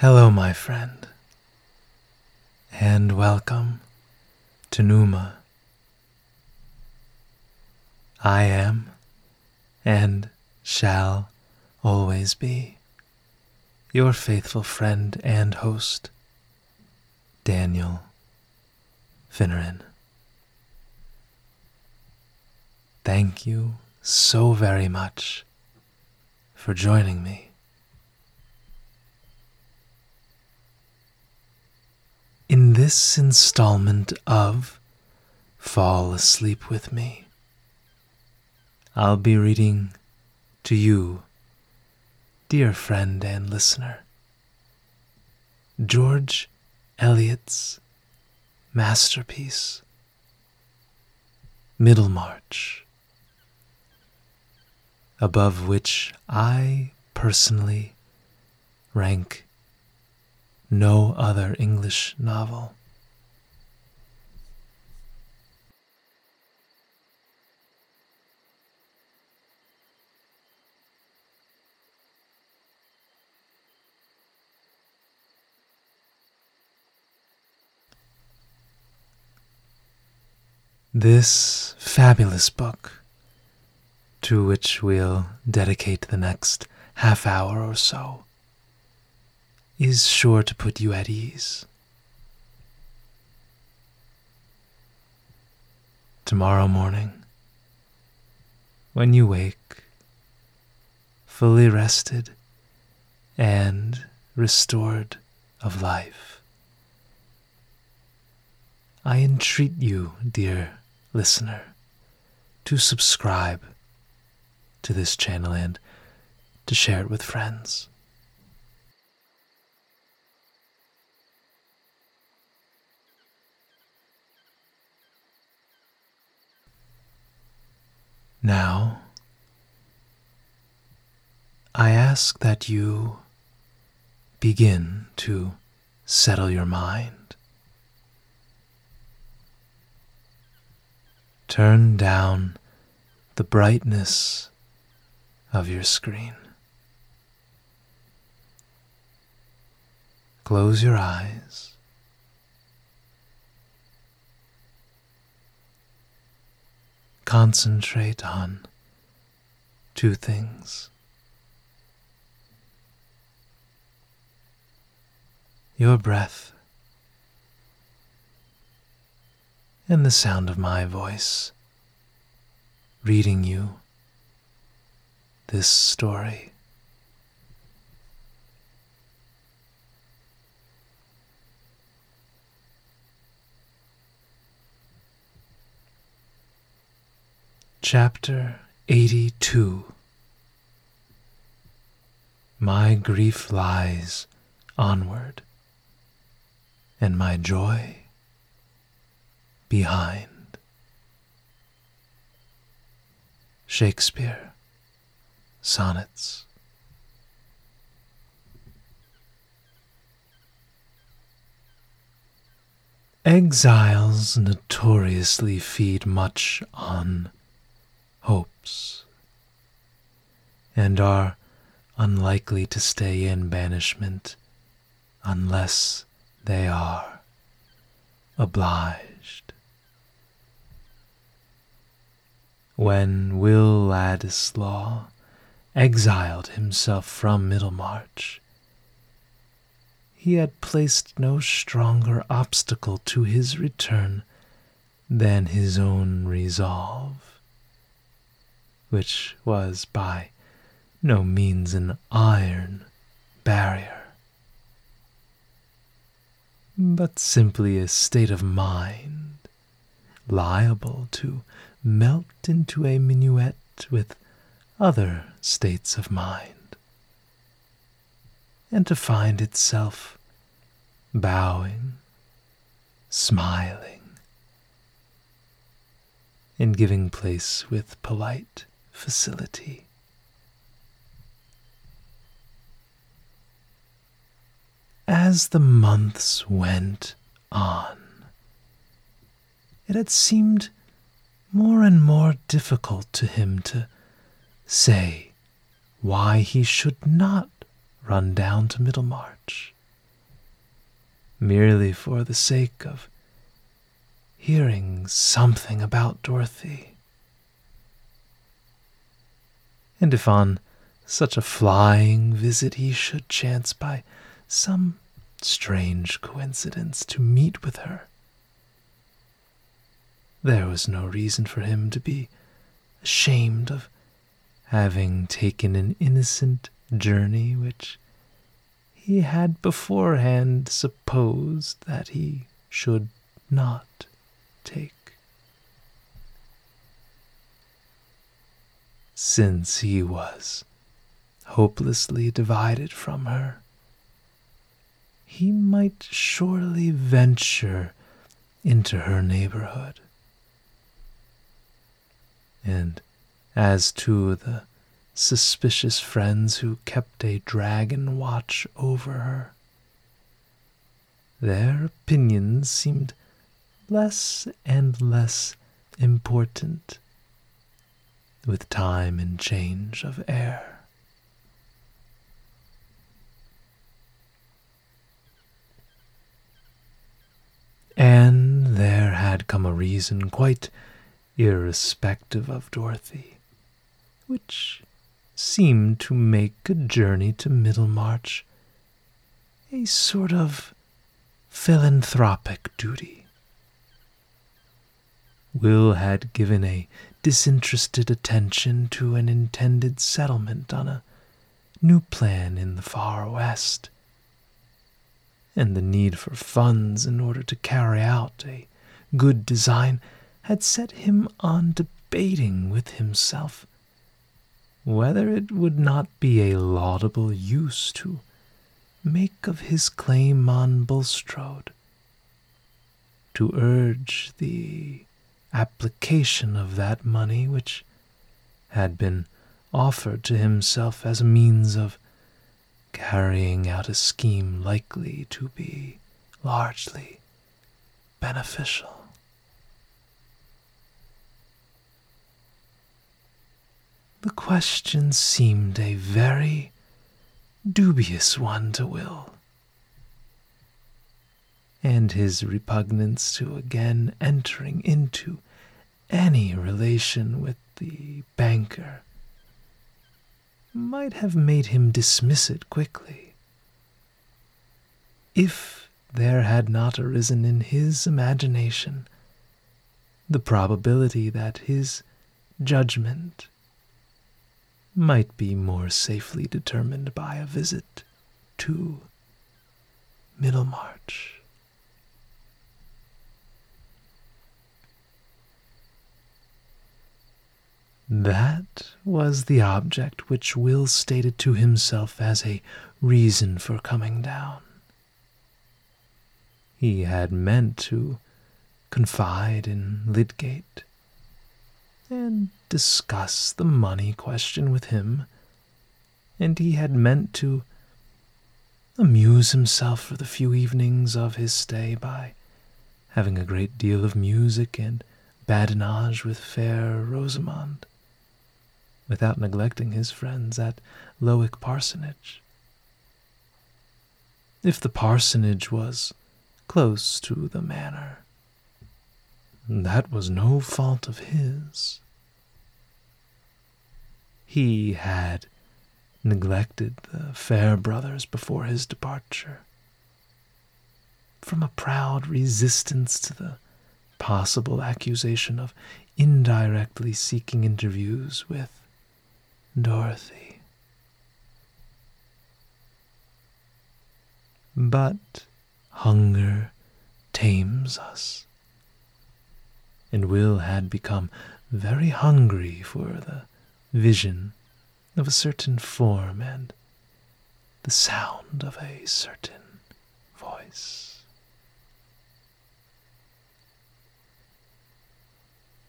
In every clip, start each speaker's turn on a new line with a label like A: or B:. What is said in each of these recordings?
A: Hello, my friend, and welcome to Numa. I am and shall always be your faithful friend and host, Daniel Finneran. Thank you so very much for joining me. In this installment of Fall Asleep with Me, I'll be reading to you, dear friend and listener, George Eliot's masterpiece, Middlemarch, above which I personally rank no other English novel. This fabulous book, to which we'll dedicate the next half hour or so, is sure to put you at ease. Tomorrow morning, when you wake, fully rested and restored of life, I entreat you, dear listener, to subscribe to this channel and to share it with friends. Now, I ask that you begin to settle your mind. Turn down the brightness of your screen. Close your eyes. Concentrate on two things your breath and the sound of my voice reading you this story. Chapter 82 My grief lies onward, and my joy behind. Shakespeare Sonnets. Exiles notoriously feed much on hopes and are unlikely to stay in banishment unless they are obliged. When Will Ladislaw exiled himself from Middlemarch, he had placed no stronger obstacle to his return than his own resolve, which was by no means an iron barrier, but simply a state of mind liable to melt into a minuet with other states of mind, and to find itself bowing, smiling, and giving place with polite facility. As the months went on, it had seemed more and more difficult to him to say why he should not run down to Middlemarch. merely for the sake of hearing something about Dorothea. And if on such a flying visit he should chance by some strange coincidence to meet with her, there was no reason for him to be ashamed of having taken an innocent journey which he had beforehand supposed that he should not take. Since he was hopelessly divided from her, he might surely venture into her neighborhood. And as to the suspicious friends who kept a dragon watch over her, their opinions seemed less and less important with time and change of air. And there had come a reason quite irrespective of Dorothea, which seemed to make a journey to Middlemarch a sort of philanthropic duty. Will had given a disinterested attention to an intended settlement on a new plan in the far west, and the need for funds in order to carry out a good design had set him on debating with himself whether it would not be a laudable use to make of his claim on Bulstrode, to urge the application of that money which had been offered to himself as a means of carrying out a scheme likely to be largely beneficial. The question seemed a very dubious one to Will, and his repugnance to again entering into any relation with the banker might have made him dismiss it quickly. If there had not arisen in his imagination the probability that his judgment might be more safely determined by a visit to Middlemarch. That was the object which Will stated to himself as a reason for coming down. He had meant to confide in Lydgate and discuss the money question with him, and he had meant to amuse himself for the few evenings of his stay by having a great deal of music and badinage with fair Rosamond, without neglecting his friends at Lowick Parsonage. If the parsonage was close to the manor, that was no fault of his. He had neglected the Farebrothers before his departure. From a proud resistance to the possible accusation of indirectly seeking interviews with Dorothea. But hunger tames us and Will had become very hungry for the vision of a certain form and the sound of a certain voice.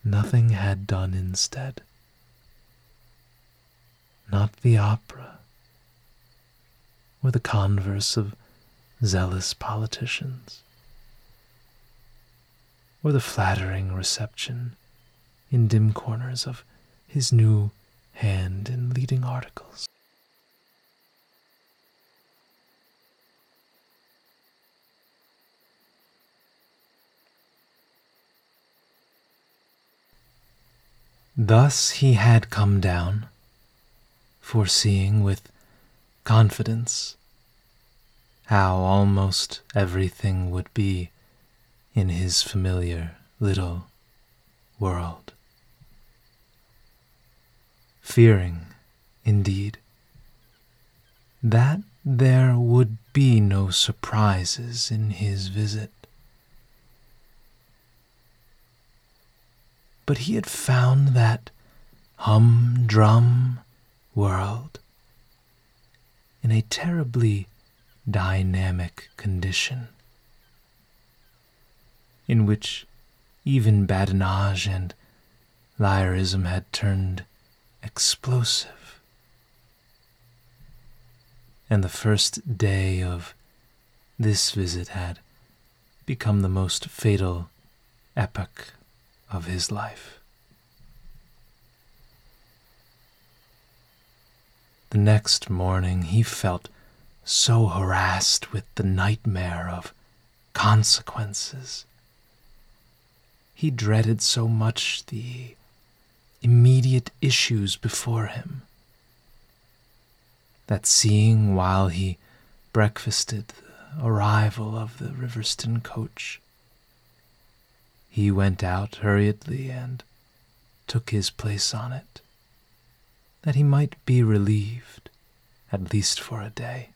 A: Nothing had done instead not the opera, or the converse of zealous politicians, or the flattering reception in dim corners of his new hand in leading articles. Thus he had come down foreseeing with confidence how almost everything would be in his familiar little world. Fearing, indeed, that there would be no surprises in his visit. But he had found that humdrum world in a terribly dynamic condition, in which even badinage and lyrism had turned explosive. And the first day of this visit had become the most fatal epoch of his life. The next morning he felt so harassed with the nightmare of consequences. He dreaded so much the immediate issues before him that seeing while he breakfasted the arrival of the Riverston coach, he went out hurriedly and took his place on it, that he might be relieved, at least for a day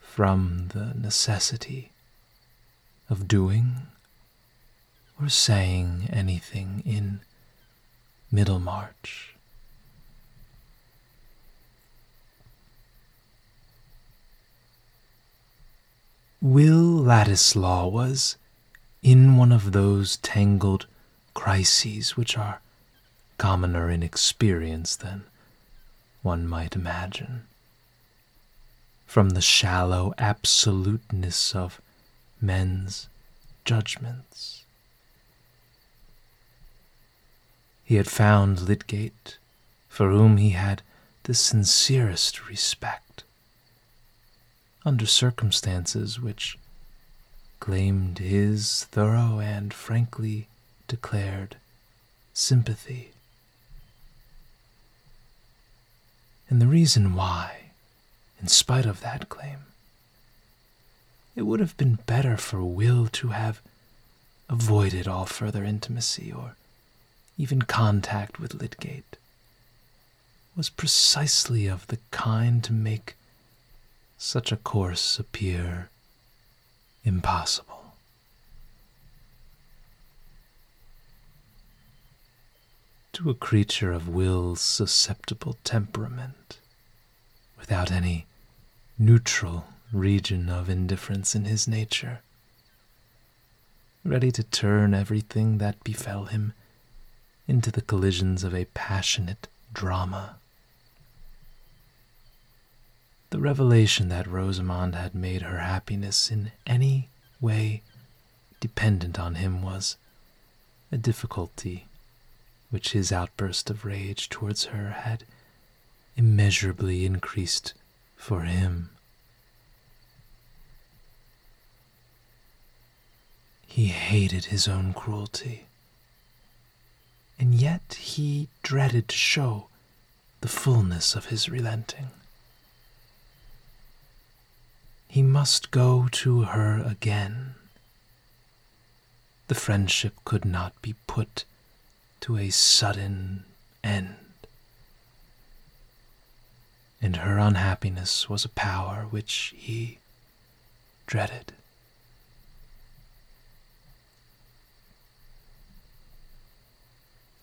A: from the necessity of doing or saying anything in Middlemarch. Will Ladislaw was in one of those tangled crises which are commoner in experience than one might imagine from the shallow absoluteness of men's judgments. He had found Lydgate, for whom he had the sincerest respect, under circumstances which claimed his thorough and frankly declared sympathy. And the reason why in spite of that claim. It would have been better for Will to have avoided all further intimacy or even contact with Lydgate, was precisely of the kind to make such a course appear impossible. To a creature of Will's susceptible temperament, without any neutral region of indifference in his nature, ready to turn everything that befell him into the collisions of a passionate drama. The revelation that Rosamond had made her happiness in any way dependent on him was a difficulty which his outburst of rage towards her had immeasurably increased for him. He hated his own cruelty, and yet he dreaded to show the fullness of his relenting. He must go to her again. The friendship could not be put to a sudden end and her unhappiness was a power which he dreaded.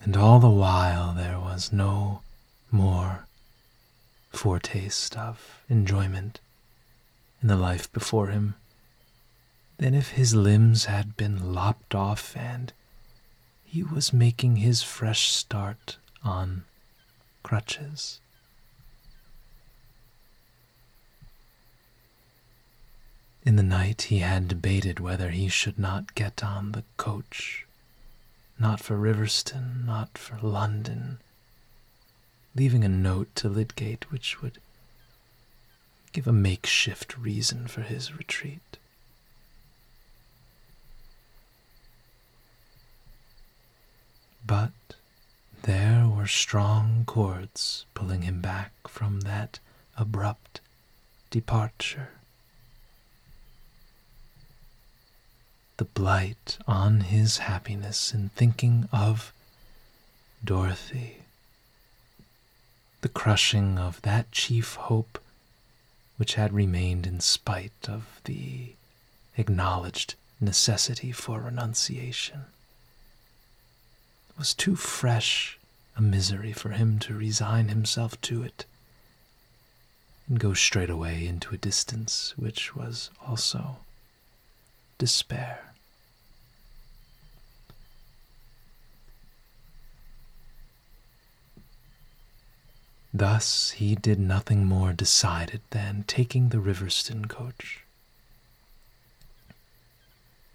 A: And all the while there was no more foretaste of enjoyment in the life before him than if his limbs had been lopped off and he was making his fresh start on crutches. In the night he had debated whether he should not get on the coach, not for Riverston, not for London, leaving a note to Lydgate which would give a makeshift reason for his retreat. But there were strong cords pulling him back from that abrupt departure. The blight on his happiness in thinking of Dorothea, the crushing of that chief hope which had remained in spite of the acknowledged necessity for renunciation was too fresh a misery for him to resign himself to it and go straight away into a distance which was also despair. Thus he did nothing more decided than taking the Riverston coach.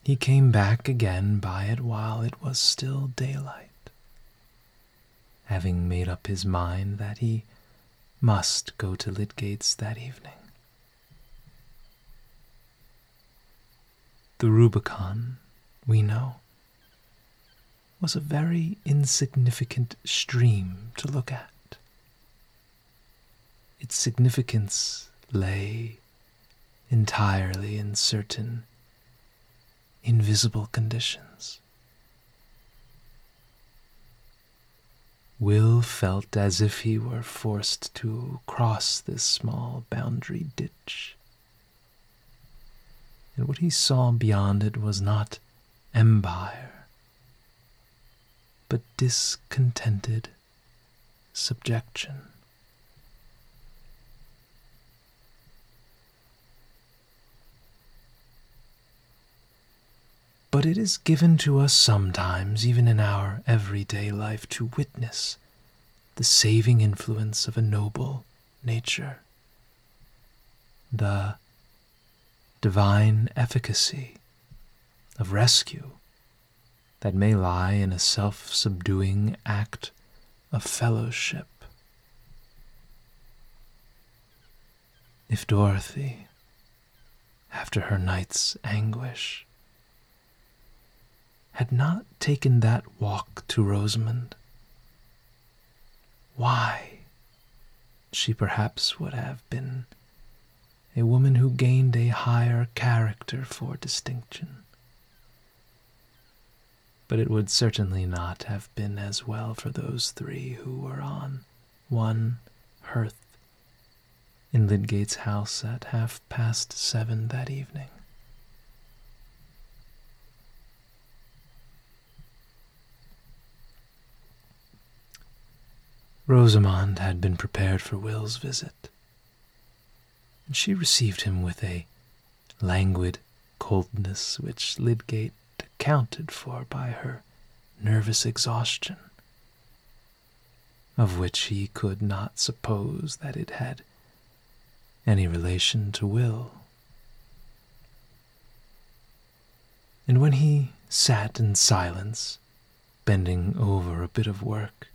A: He came back again by it while it was still daylight having made up his mind that he must go to Lydgate's that evening. The Rubicon, we know, was a very insignificant stream to look at. Its significance lay entirely in certain invisible conditions. Will felt as if he were forced to cross this small boundary ditch. And what he saw beyond it was not empire, but discontented subjection. But it is given to us sometimes, even in our everyday life, to witness the saving influence of a noble nature, the divine efficacy of rescue that may lie in a self subduing act of fellowship. If Dorothea, after her night's anguish, had not taken that walk to Rosamond, why, she perhaps would have been a woman who gained a higher character for distinction. But it would certainly not have been as well for those three who were on one hearth in Lydgate's house at half past seven that evening. Rosamond had been prepared for Will's visit, and she received him with a languid coldness which Lydgate accounted for by her nervous exhaustion, of which he could not suppose that it had any relation to Will. And when he sat in silence, bending over a bit of work,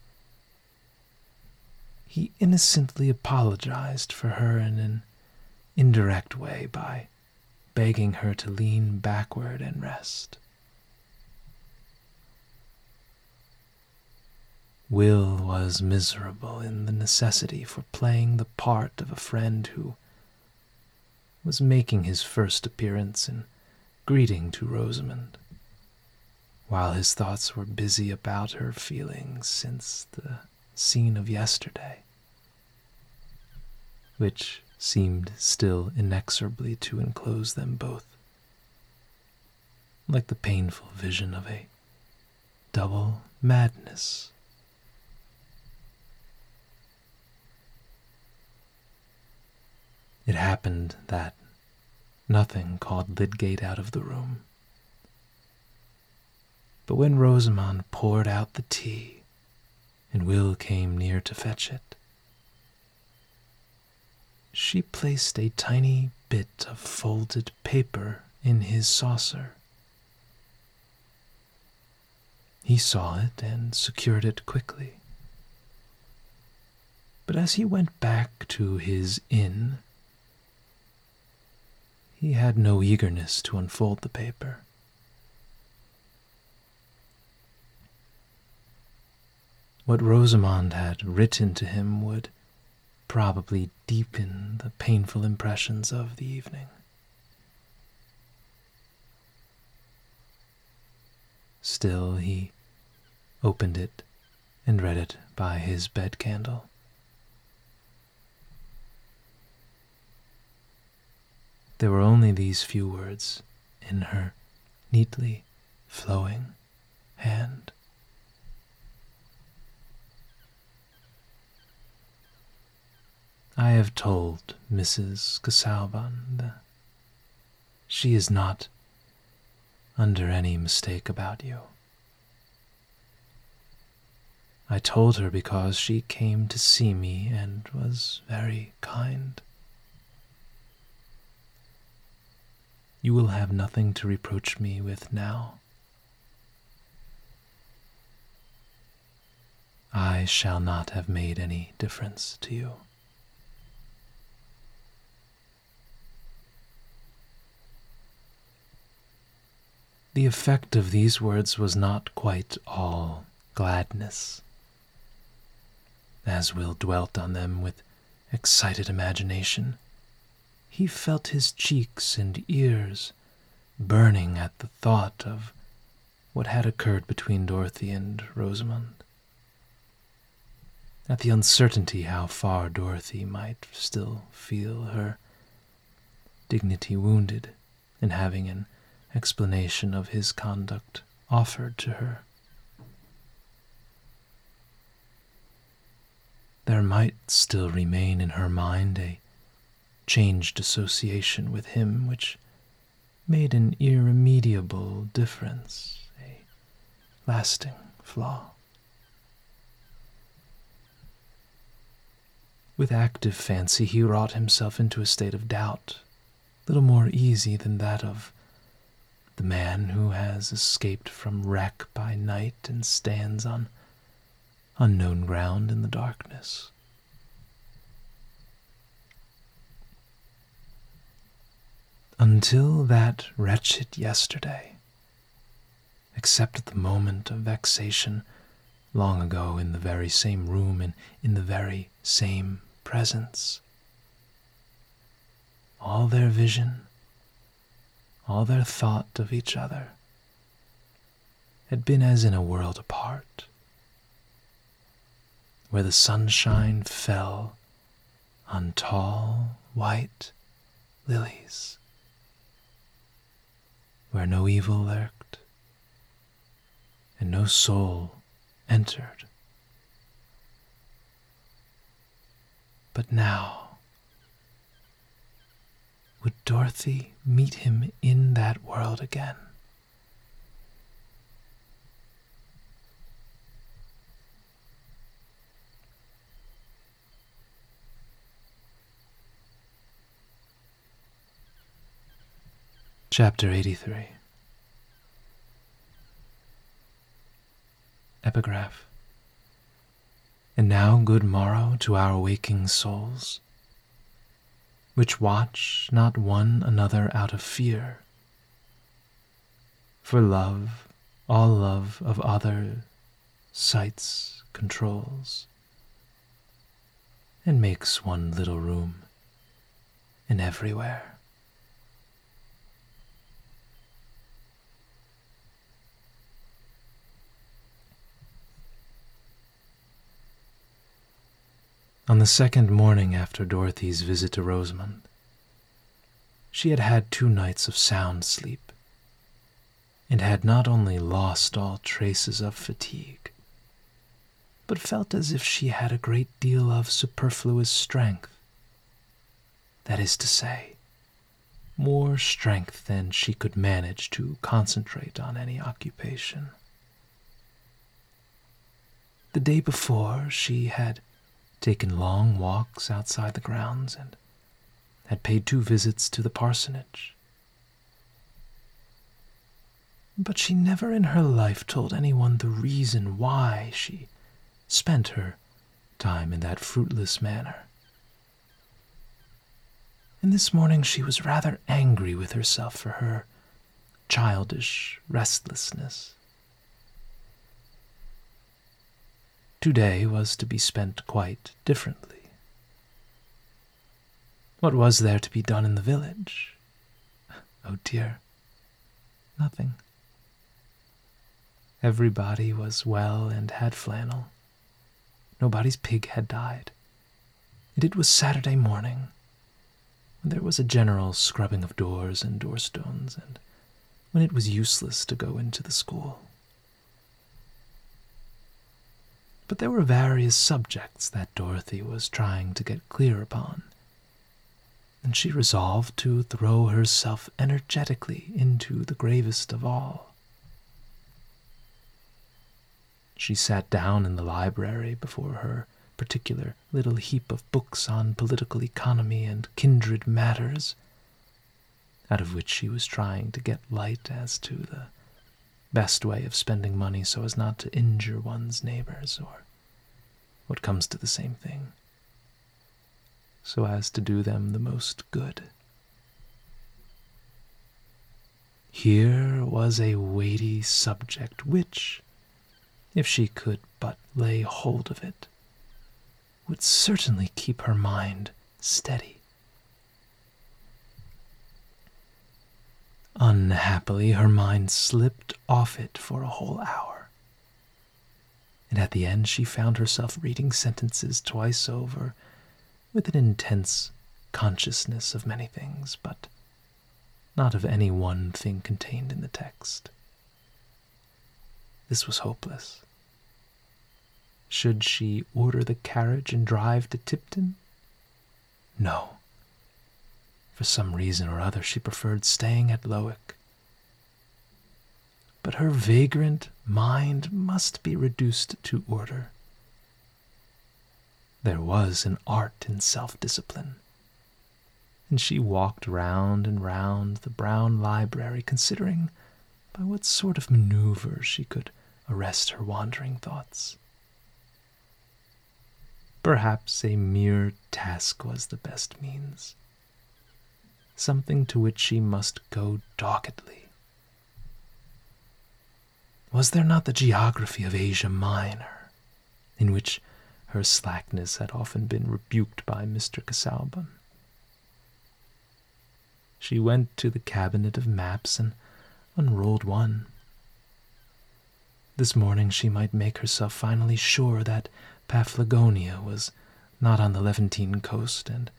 A: he innocently apologized for her in an indirect way by begging her to lean backward and rest. Will was miserable in the necessity for playing the part of a friend who was making his first appearance in greeting to Rosamond, while his thoughts were busy about her feelings since the scene of yesterday, which seemed still inexorably to enclose them both, like the painful vision of a double madness. It happened that nothing called Lydgate out of the room. But when Rosamond poured out the tea, and Will came near to fetch it. She placed a tiny bit of folded paper in his saucer. He saw it and secured it quickly. But as he went back to his inn, he had no eagerness to unfold the paper. What Rosamond had written to him would probably deepen the painful impressions of the evening. Still, he opened it and read it by his bed candle. There were only these few words in her neatly flowing hand. I have told Mrs. Casaubon that she is not under any mistake about you. I told her because she came to see me and was very kind. You will have nothing to reproach me with now. I shall not have made any difference to you. The effect of these words was not quite all gladness. As Will dwelt on them with excited imagination, he felt his cheeks and ears burning at the thought of what had occurred between Dorothea and Rosamond, at the uncertainty how far Dorothea might still feel her dignity wounded in having an explanation of his conduct offered to her. There might still remain in her mind a changed association with him which made an irremediable difference, a lasting flaw. With active fancy, he wrought himself into a state of doubt, little more easy than that of the man who has escaped from wreck by night and stands on unknown ground in the darkness. until that wretched yesterday, except at the moment of vexation long ago in the very same room and in the very same presence. All their vision, all their thought of each other had been as in a world apart, where the sunshine fell on tall white lilies where no evil lurked and no soul entered. But now, would Dorothea meet him in that world again? Chapter 83 Epigraph. And now good morrow to our waking souls, which watch not one another out of fear. For love, all love of other, sights controls, and makes one little room in everywhere. On the second morning after Dorothea's visit to Rosamond, she had had two nights of sound sleep, and had not only lost all traces of fatigue, but felt as if she had a great deal of superfluous strength. That is to say, more strength than she could manage to concentrate on any occupation. The day before, she had taken long walks outside the grounds, and had paid two visits to the parsonage. But she never in her life told anyone the reason why she spent her time in that fruitless manner. And this morning she was rather angry with herself for her childish restlessness. Today was to be spent quite differently. What was there to be done in the village? Oh dear, nothing. Everybody was well and had flannel. Nobody's pig had died. And it was Saturday morning. There was a general scrubbing of doors and door stones, and when it was useless to go into the school. But there were various subjects that Dorothea was trying to get clear upon, and she resolved to throw herself energetically into the gravest of all. She sat down in the library before her particular little heap of books on political economy and kindred matters, out of which she was trying to get light as to the best way of spending money so as not to injure one's neighbors, or what comes to the same thing, so as to do them the most good. Here was a weighty subject which, if she could but lay hold of it, would certainly keep her mind steady. Unhappily, her mind slipped off it for a whole hour. And at the end, she found herself reading sentences twice over with an intense consciousness of many things, but not of any one thing contained in the text. This was hopeless. Should she order the carriage and drive to Tipton? No. For some reason or other, she preferred staying at Lowick. But her vagrant mind must be reduced to order. There was an art in self discipline, and she walked round and round the brown library, considering by what sort of maneuver she could arrest her wandering thoughts. Perhaps a mere task was the best means, something to which she must go doggedly. Was there not the geography of Asia Minor, in which her slackness had often been rebuked by Mr. Casaubon? She went to the cabinet of maps and unrolled one. This morning she might make herself finally sure that Paphlagonia was not on the Levantine coast, and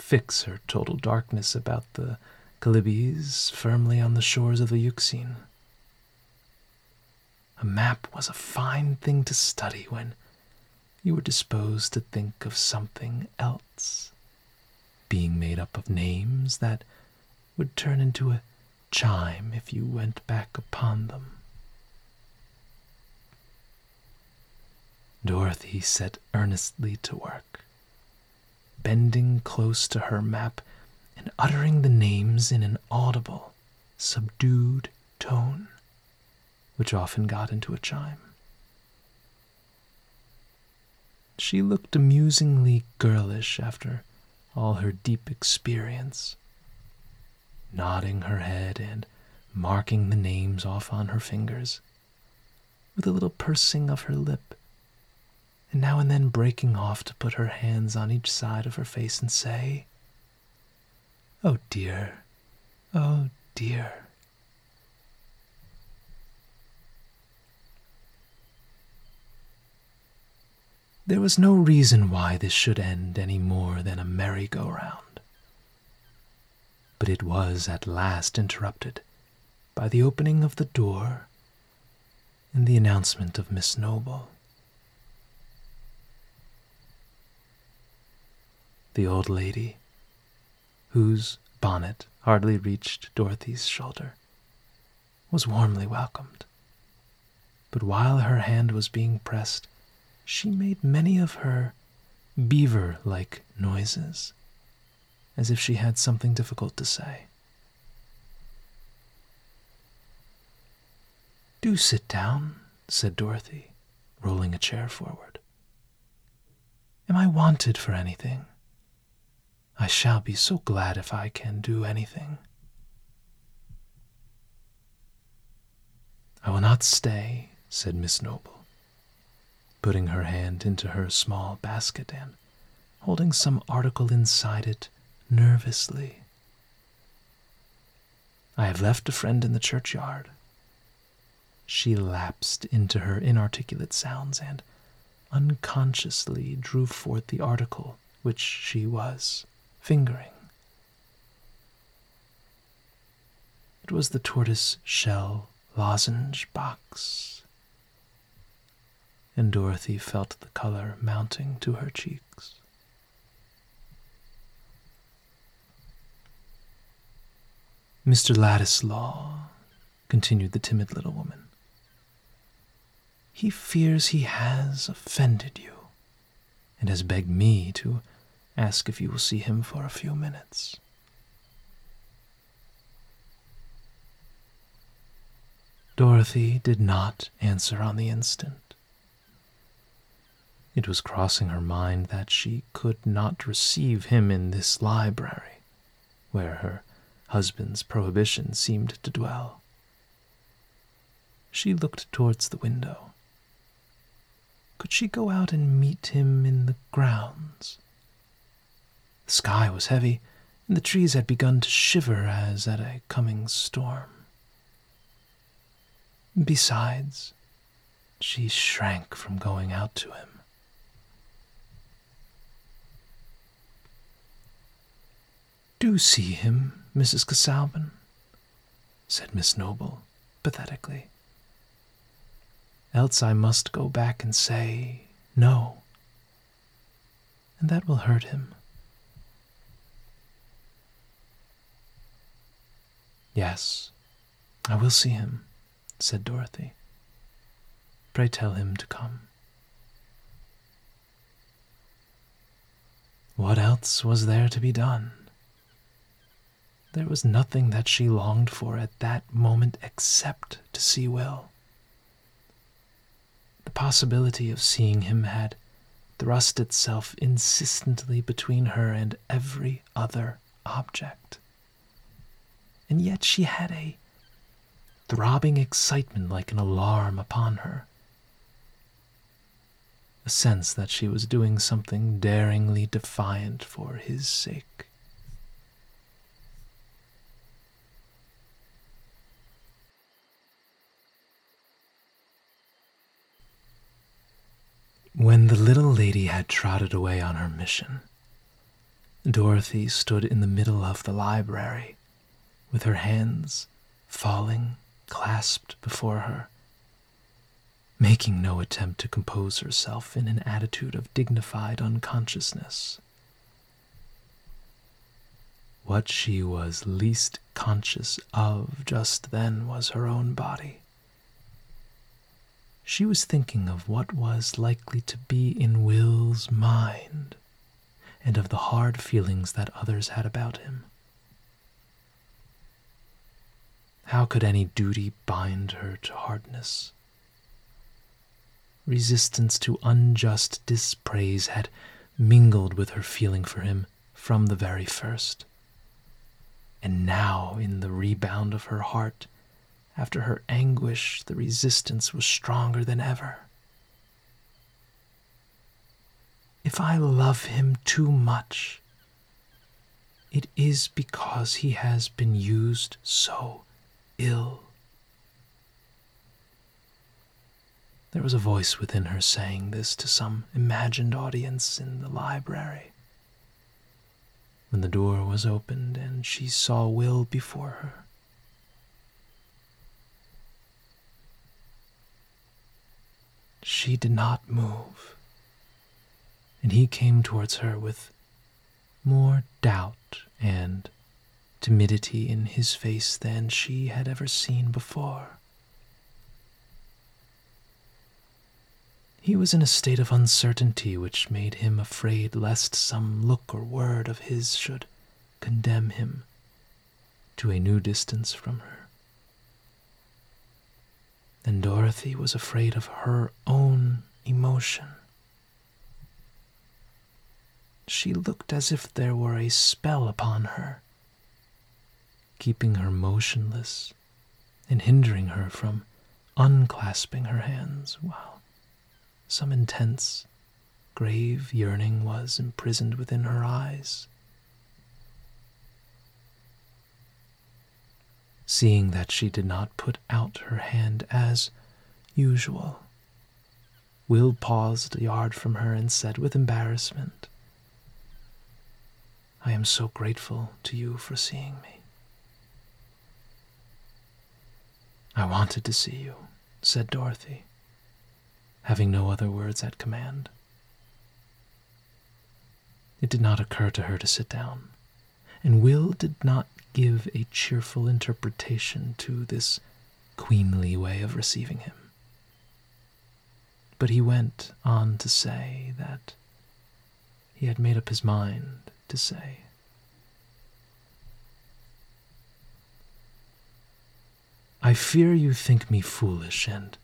A: fix her total darkness about the Chalybes firmly on the shores of the Euxine. A map was a fine thing to study when you were disposed to think of something else, being made up of names that would turn into a chime if you went back upon them. Dorothea set earnestly to work, bending close to her map and uttering the names in an audible, subdued tone, which often got into a chime. She looked amusingly girlish after all her deep experience, nodding her head and marking the names off on her fingers, with a little pursing of her lip and now and then breaking off to put her hands on each side of her face and say, Oh dear, oh dear. There was no reason why this should end any more than a merry-go-round. But it was at last interrupted by the opening of the door and the announcement of Miss Noble. The old lady, whose bonnet hardly reached Dorothea's shoulder, was warmly welcomed. But while her hand was being pressed, she made many of her beaver like noises, as if she had something difficult to say. Do sit down, said Dorothea, rolling a chair forward. Am I wanted for anything? I shall be so glad if I can do anything. I will not stay, said Miss Noble. putting her hand into her small basket and holding some article inside it nervously. I have left a friend in the churchyard. She lapsed into her inarticulate sounds and unconsciously drew forth the article which she was fingering. It was the tortoise shell lozenge box, and Dorothea felt the color mounting to her cheeks. Mr. Ladislaw, continued the timid little woman, he fears he has offended you, and has begged me to ask if you will see him for a few minutes. Dorothea did not answer on the instant. It was crossing her mind that she could not receive him in this library, where her husband's prohibition seemed to dwell. She looked towards the window. Could she go out and meet him in the grounds? The sky was heavy, and the trees had begun to shiver as at a coming storm. Besides, she shrank from going out to him. Do see him, Mrs. Casaubon, said Miss Noble pathetically. Else I must go back and say no, and that will hurt him. Yes, I will see him, said Dorothea. Pray tell him to come. What else was there to be done? There was nothing that she longed for at that moment except to see Will. The possibility of seeing him had thrust itself insistently between her and every other object. And yet she had a throbbing excitement like an alarm upon her. A sense that she was doing something daringly defiant for his sake. When the little lady had trotted away on her mission, Dorothea stood in the middle of the library, with her hands falling clasped before her, making no attempt to compose herself in an attitude of dignified unconsciousness. What she was least conscious of just then was her own body. She was thinking of what was likely to be in Will's mind and of the hard feelings that others had about him. How could any duty bind her to hardness? Resistance to unjust dispraise had mingled with her feeling for him from the very first. And now, in the rebound of her heart, after her anguish, the resistance was stronger than ever. If I love him too much, it is because he has been used so ill. There was a voice within her saying this to some imagined audience in the library. When the door was opened and she saw Will before her, She did not move, and he came towards her with more doubt and timidity in his face than she had ever seen before. He was in a state of uncertainty which made him afraid lest some look or word of his should condemn him to a new distance from her and Dorothea was afraid of her own emotion. She looked as if there were a spell upon her, keeping her motionless and hindering her from unclasping her hands while Some intense, grave yearning was imprisoned within her eyes. Seeing that she did not put out her hand as usual, Will paused a yard from her and said with embarrassment, I am so grateful to you for seeing me. I wanted to see you, said Dorothea, having no other words at command. It did not occur to her to sit down, and Will did not give a cheerful interpretation to this queenly way of receiving him. But he went on to say that he had made up his mind to say. I fear you think me foolish and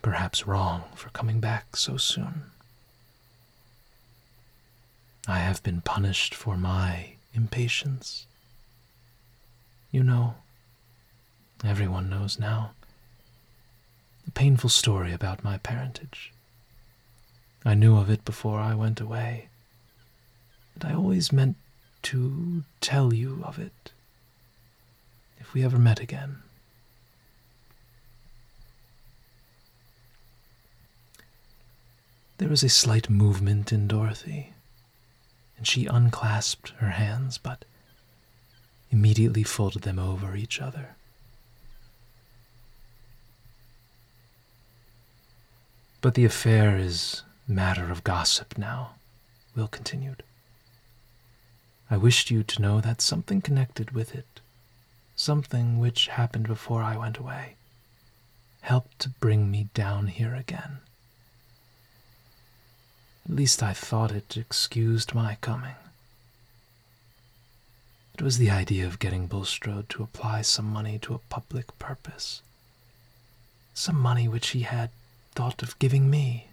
A: perhaps wrong for coming back so soon. I have been punished for my impatience. You know, everyone knows now, the painful story about my parentage. I knew of it before I went away, and I always meant to tell you of it if we ever met again. There was a slight movement in Dorothea, and she unclasped her hands, but immediately folded them over each other. But the affair is matter of gossip now, Will continued. I wished you to know that something connected with it, something which happened before I went away, helped to bring me down here again. At least I thought it excused my coming. It was the idea of getting Bulstrode to apply some money to a public purpose. Some money which he had thought of giving me.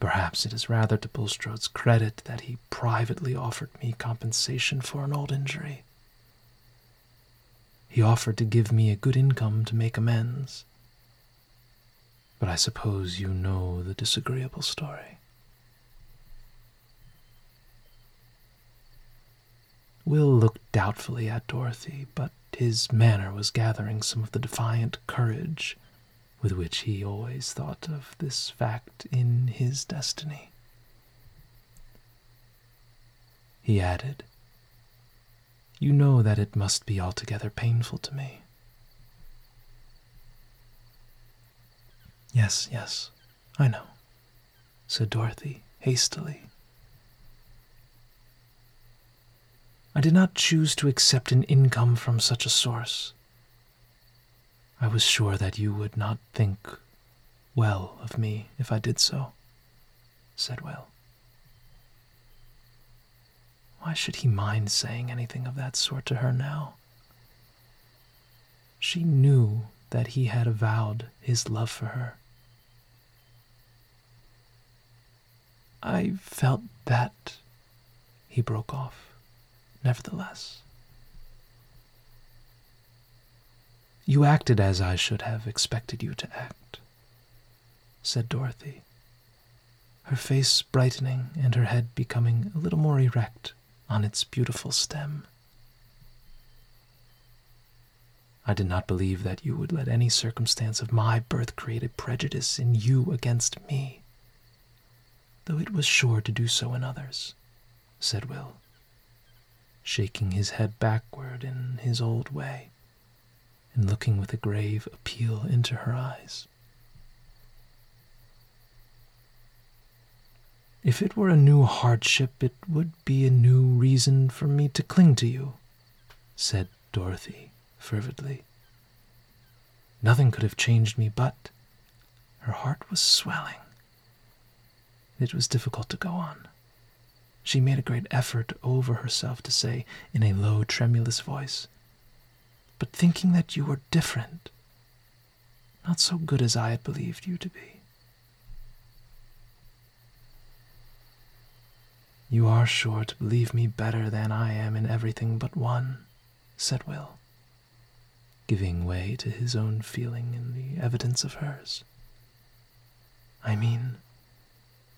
A: Perhaps it is rather to Bulstrode's credit that he privately offered me compensation for an old injury. He offered to give me a good income to make amends. But I suppose you know the disagreeable story. Will looked doubtfully at Dorothea, but his manner was gathering some of the defiant courage with which he always thought of this fact in his destiny. He added, You know that it must be altogether painful to me. Yes, yes, I know, said Dorothea hastily. I did not choose to accept an income from such a source. I was sure that you would not think well of me if I did so, said Will. Why should he mind saying anything of that sort to her now? She knew that he had avowed his love for her. I felt that, he broke off, nevertheless. You acted as I should have expected you to act, said Dorothea, her face brightening and her head becoming a little more erect on its beautiful stem. I did not believe that you would let any circumstance of my birth create a prejudice in you against me though it was sure to do so in others, said Will, shaking his head backward in his old way and looking with a grave appeal into her eyes. If it were a new hardship, it would be a new reason for me to cling to you, said Dorothea fervidly. Nothing could have changed me, but her heart was swelling. It was difficult to go on. She made a great effort over herself to say, in a low, tremulous voice, But thinking that you were different, not so good as I had believed you to be. You are sure to believe me better than I am in everything but one, said Will, giving way to his own feeling in the evidence of hers. I mean,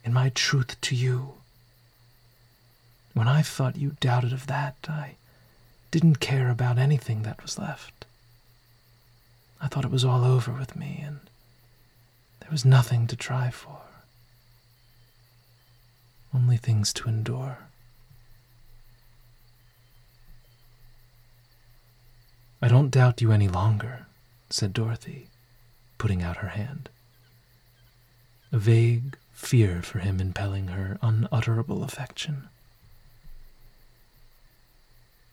A: in my truth to you. When I thought you doubted of that, I didn't care about anything that was left. I thought it was all over with me, and there was nothing to try for. Only things to endure. I don't doubt you any longer, said Dorothea, putting out her hand. A vague fear for him impelling her unutterable affection.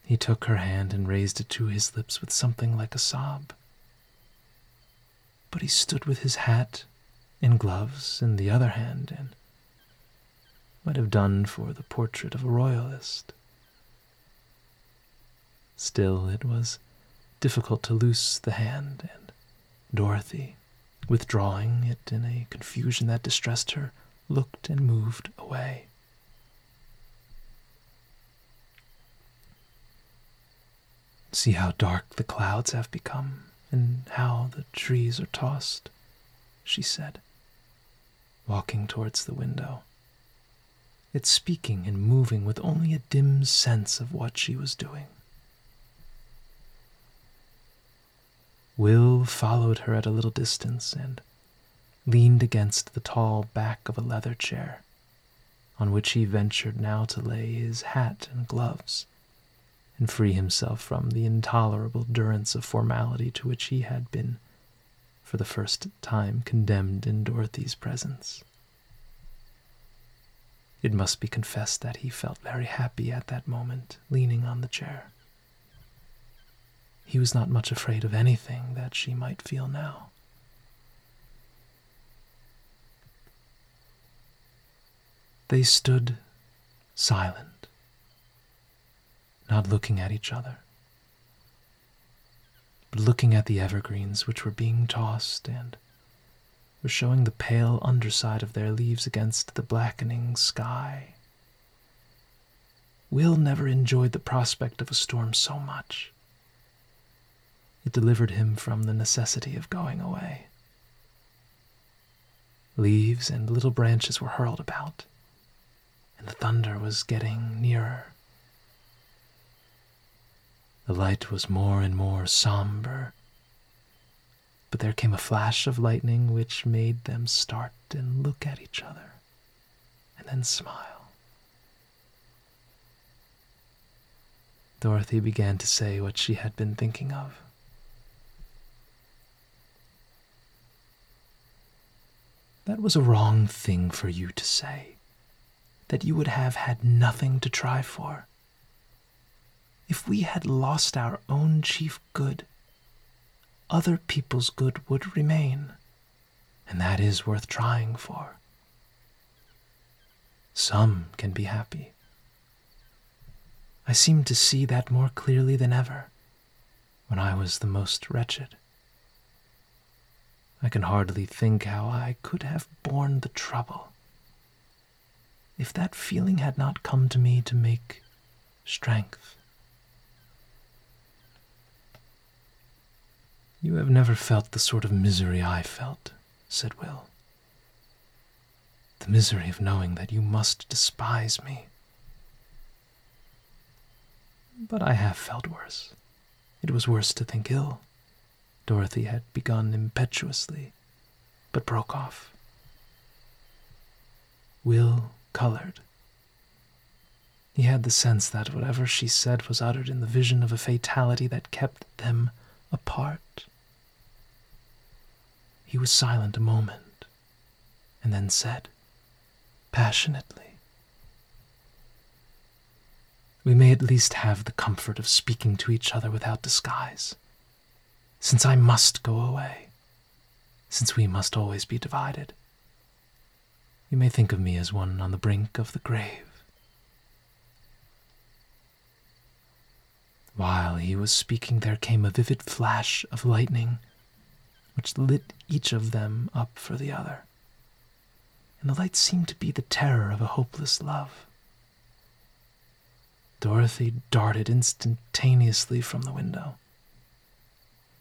A: He took her hand and raised it to his lips with something like a sob. But he stood with his hat and gloves in the other hand and might have done for the portrait of a royalist. Still, it was difficult to loose the hand, and Dorothea, withdrawing it in a confusion that distressed her, looked and moved away. See how dark the clouds have become, and how the trees are tossed, she said, walking towards the window, yet speaking and moving with only a dim sense of what she was doing. Will followed her at a little distance and leaned against the tall back of a leather chair, on which he ventured now to lay his hat and gloves and free himself from the intolerable durance of formality to which he had been, for the first time, condemned in Dorothea's presence. It must be confessed that he felt very happy at that moment, leaning on the chair. He was not much afraid of anything that she might feel now. They stood silent not looking at each other, but looking at the evergreens which were being tossed and were showing the pale underside of their leaves against the blackening sky. Will never enjoyed the prospect of a storm so much. It delivered him from the necessity of going away. Leaves and little branches were hurled about, and the thunder was getting nearer. The light was more and more somber, but there came a flash of lightning which made them start and look at each other, and then smile. Dorothea began to say what she had been thinking of. That was a wrong thing for you to say, that you would have had nothing to try for if we had lost our own chief good, other people's good would remain, and that is worth trying for. Some can be happy. I seem to see that more clearly than ever when I was the most wretched. I can hardly think how I could have borne the trouble if that feeling had not come to me to make strength. You have never felt the sort of misery I felt, said Will. The misery of knowing that you must despise me. But I have felt worse. It was worse to think ill. Dorothea had begun impetuously, but broke off. Will colored. He had the sense that whatever she said was uttered in the vision of a fatality that kept them apart. He was silent a moment, and then said, passionately, We may at least have the comfort of speaking to each other without disguise, since I must go away, since we must always be divided. You may think of me as one on the brink of the grave. While he was speaking, there came a vivid flash of lightning which lit each of them up for the other. And the light seemed to be the terror of a hopeless love. Dorothea darted instantaneously from the window.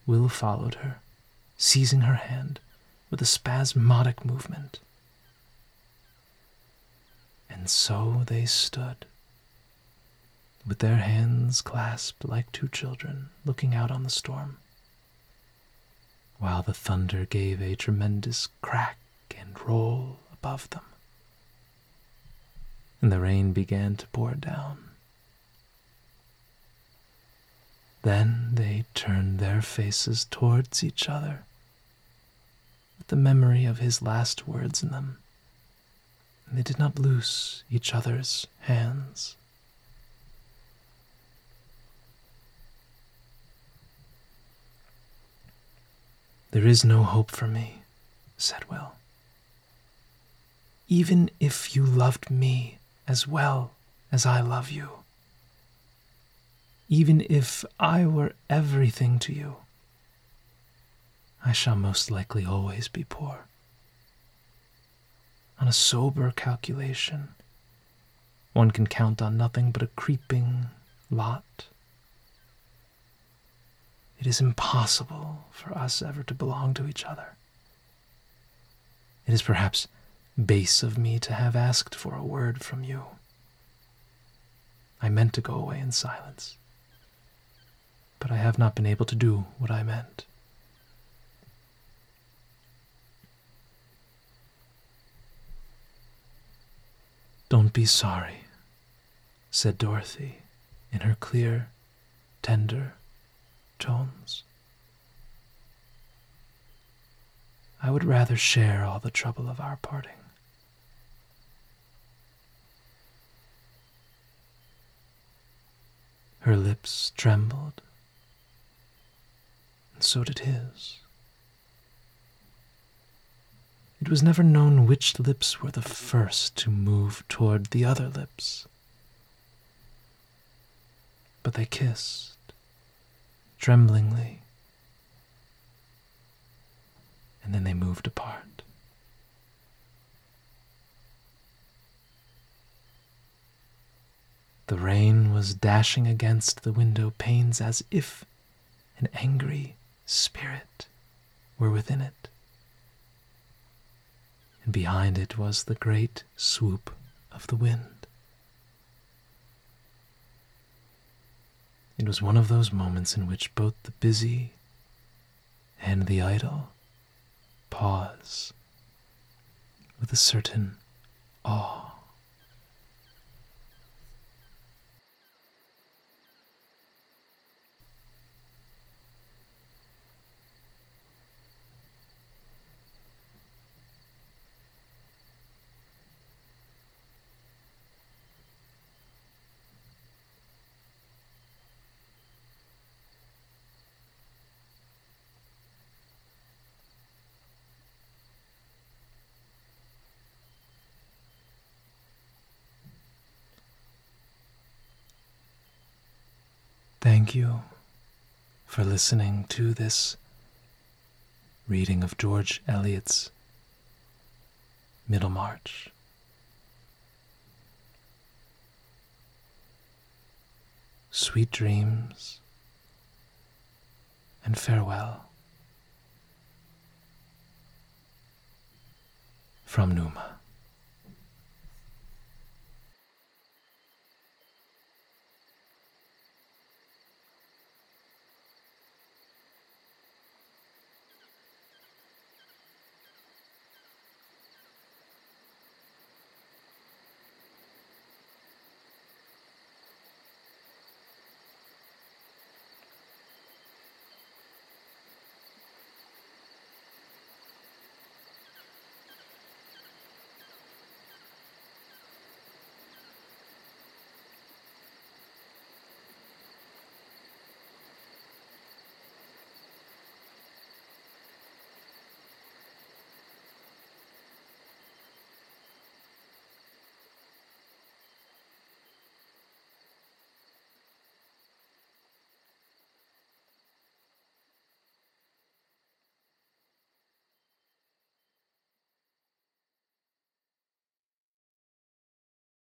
A: Will followed her, seizing her hand with a spasmodic movement. And so they stood, with their hands clasped like two children looking out on the storm, while the thunder gave a tremendous crack and roll above them, and the rain began to pour down. Then they turned their faces towards each other, with the memory of his last words in them, and they did not loose each other's hands. There is no hope for me, said Will. Even if you loved me as well as I love you even if I were everything to you, I shall most likely always be poor. On a sober calculation, one can count on nothing but a creeping lot. It is impossible for us ever to belong to each other. It is perhaps base of me to have asked for a word from you. I meant to go away in silence but I have not been able to do what I meant. Don't be sorry, said Dorothea in her clear, tender tones. I would rather share all the trouble of our parting. Her lips trembled and so did his. It was never known which lips were the first to move toward the other lips. But they kissed, tremblingly, and then they moved apart. The rain was dashing against the window panes as if an angry spirit were within it. And behind it was the great swoop of the wind. It was one of those moments in which both the busy and the idle pause with a certain awe. Thank you for listening to this reading of George Eliot's Middlemarch. Sweet dreams and farewell from Numa.